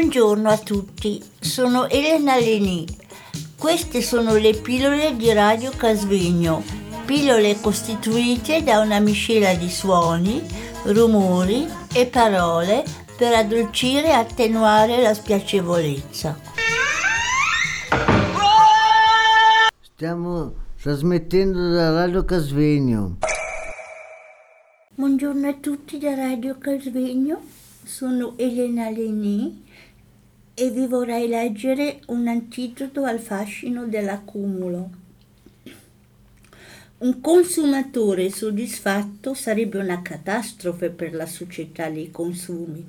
Buongiorno a tutti, sono Elena Leni. Queste sono le pillole di Radio Casvegno, pillole costituite da una miscela di suoni, rumori e parole per addolcire e attenuare la spiacevolezza. Stiamo trasmettendo da Radio Casvegno. Buongiorno a tutti da Radio Casvegno, sono Elena Leni e vi vorrei leggere un antidoto al fascino dell'accumulo. Un consumatore soddisfatto sarebbe una catastrofe per la società dei consumi,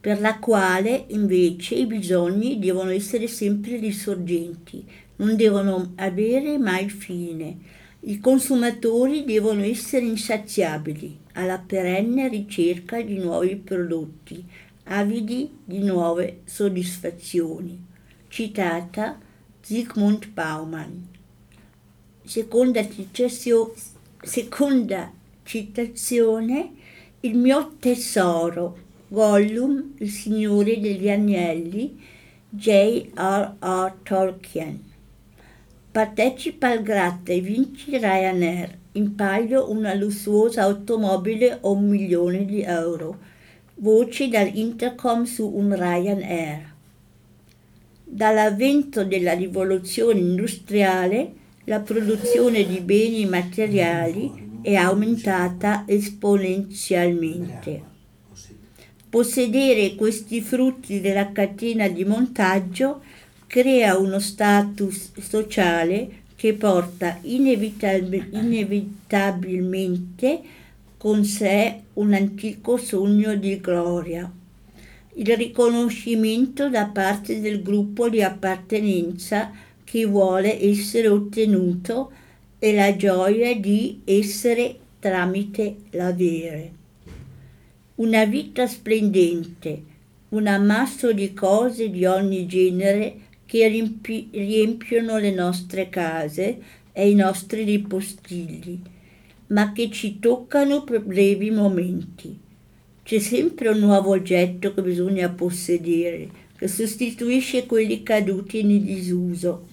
per la quale invece i bisogni devono essere sempre risorgenti, non devono avere mai fine. I consumatori devono essere insaziabili, alla perenne ricerca di nuovi prodotti, avidi di nuove soddisfazioni. Citata Zygmunt Bauman. Seconda, seconda citazione, il mio tesoro, Gollum, il signore degli agnelli, J.R.R. Tolkien. Partecipa al gratta e vinci Ryanair, in palio una lussuosa automobile o un milione di euro. Voci dall'intercom su un Ryanair. Dall'avvento della rivoluzione industriale, la produzione di beni materiali è aumentata esponenzialmente. Possedere questi frutti della catena di montaggio crea uno status sociale che porta inevitabil- inevitabilmente con sé un antico sogno di gloria, il riconoscimento da parte del gruppo di appartenenza che vuole essere ottenuto e la gioia di essere tramite l'avere. Una vita splendente, un ammasso di cose di ogni genere che riempi- riempiono le nostre case e i nostri ripostigli, ma che ci toccano per brevi momenti. C'è sempre un nuovo oggetto che bisogna possedere, che sostituisce quelli caduti in disuso.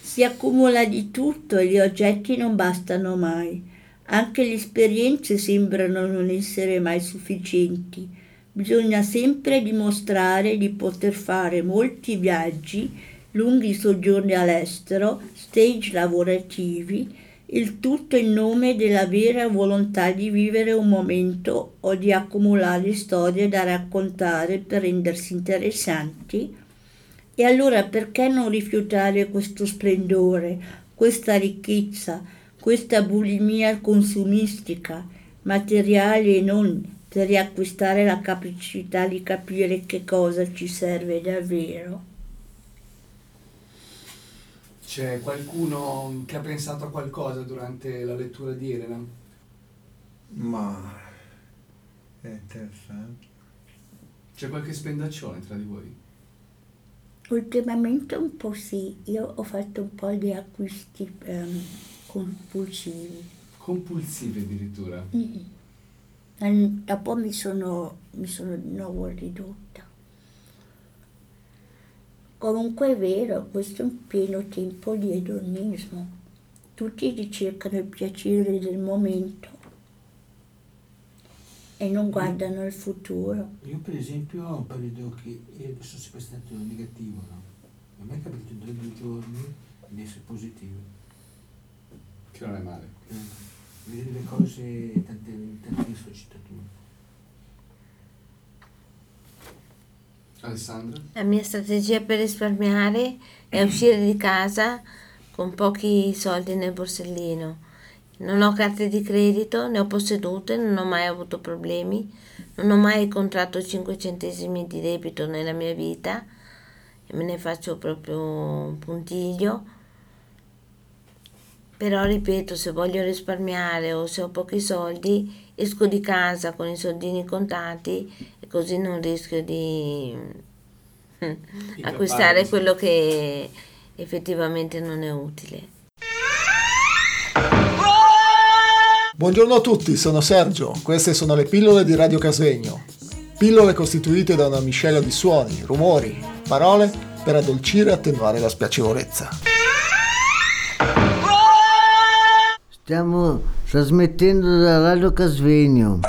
Si accumula di tutto e gli oggetti non bastano mai. Anche le esperienze sembrano non essere mai sufficienti Bisogna sempre dimostrare di poter fare molti viaggi, lunghi soggiorni all'estero, stage lavorativi, il tutto in nome della vera volontà di vivere un momento o di accumulare storie da raccontare per rendersi interessanti. E allora perché non rifiutare questo splendore, questa ricchezza, questa bulimia consumistica, materiale e non per riacquistare la capacità di capire che cosa ci serve davvero. C'è qualcuno che ha pensato a qualcosa durante la lettura di Elena? Ma è interessante. C'è qualche spendaccione tra di voi? Ultimamente un po' sì, io ho fatto un po' di acquisti um, compulsivi. Compulsivi addirittura? Mm-hmm dopo mi sono, mi sono di nuovo ridotta. Comunque è vero, questo è un pieno tempo di edonismo. Tutti ricercano il piacere del momento e non guardano il futuro. Io per esempio ho un periodo che io sono sempre stato negativo, no? A me è capitato in due giorni di essere positivo. Che non è male. Eh vedere le cose tante, tante sfaccettature. Alessandra? La mia strategia per risparmiare è uscire di casa con pochi soldi nel borsellino. Non ho carte di credito, ne ho possedute, non ho mai avuto problemi, non ho mai contratto 5 centesimi di debito nella mia vita e me ne faccio proprio un puntiglio però ripeto, se voglio risparmiare o se ho pochi soldi, esco di casa con i soldini contati e così non rischio di acquistare quello che effettivamente non è utile. Buongiorno a tutti, sono Sergio, queste sono le pillole di Radio Casvegno. Pillole costituite da una miscela di suoni, rumori, parole per addolcire e attenuare la spiacevolezza. Stiamo trasmettendo da Radio Casvegno.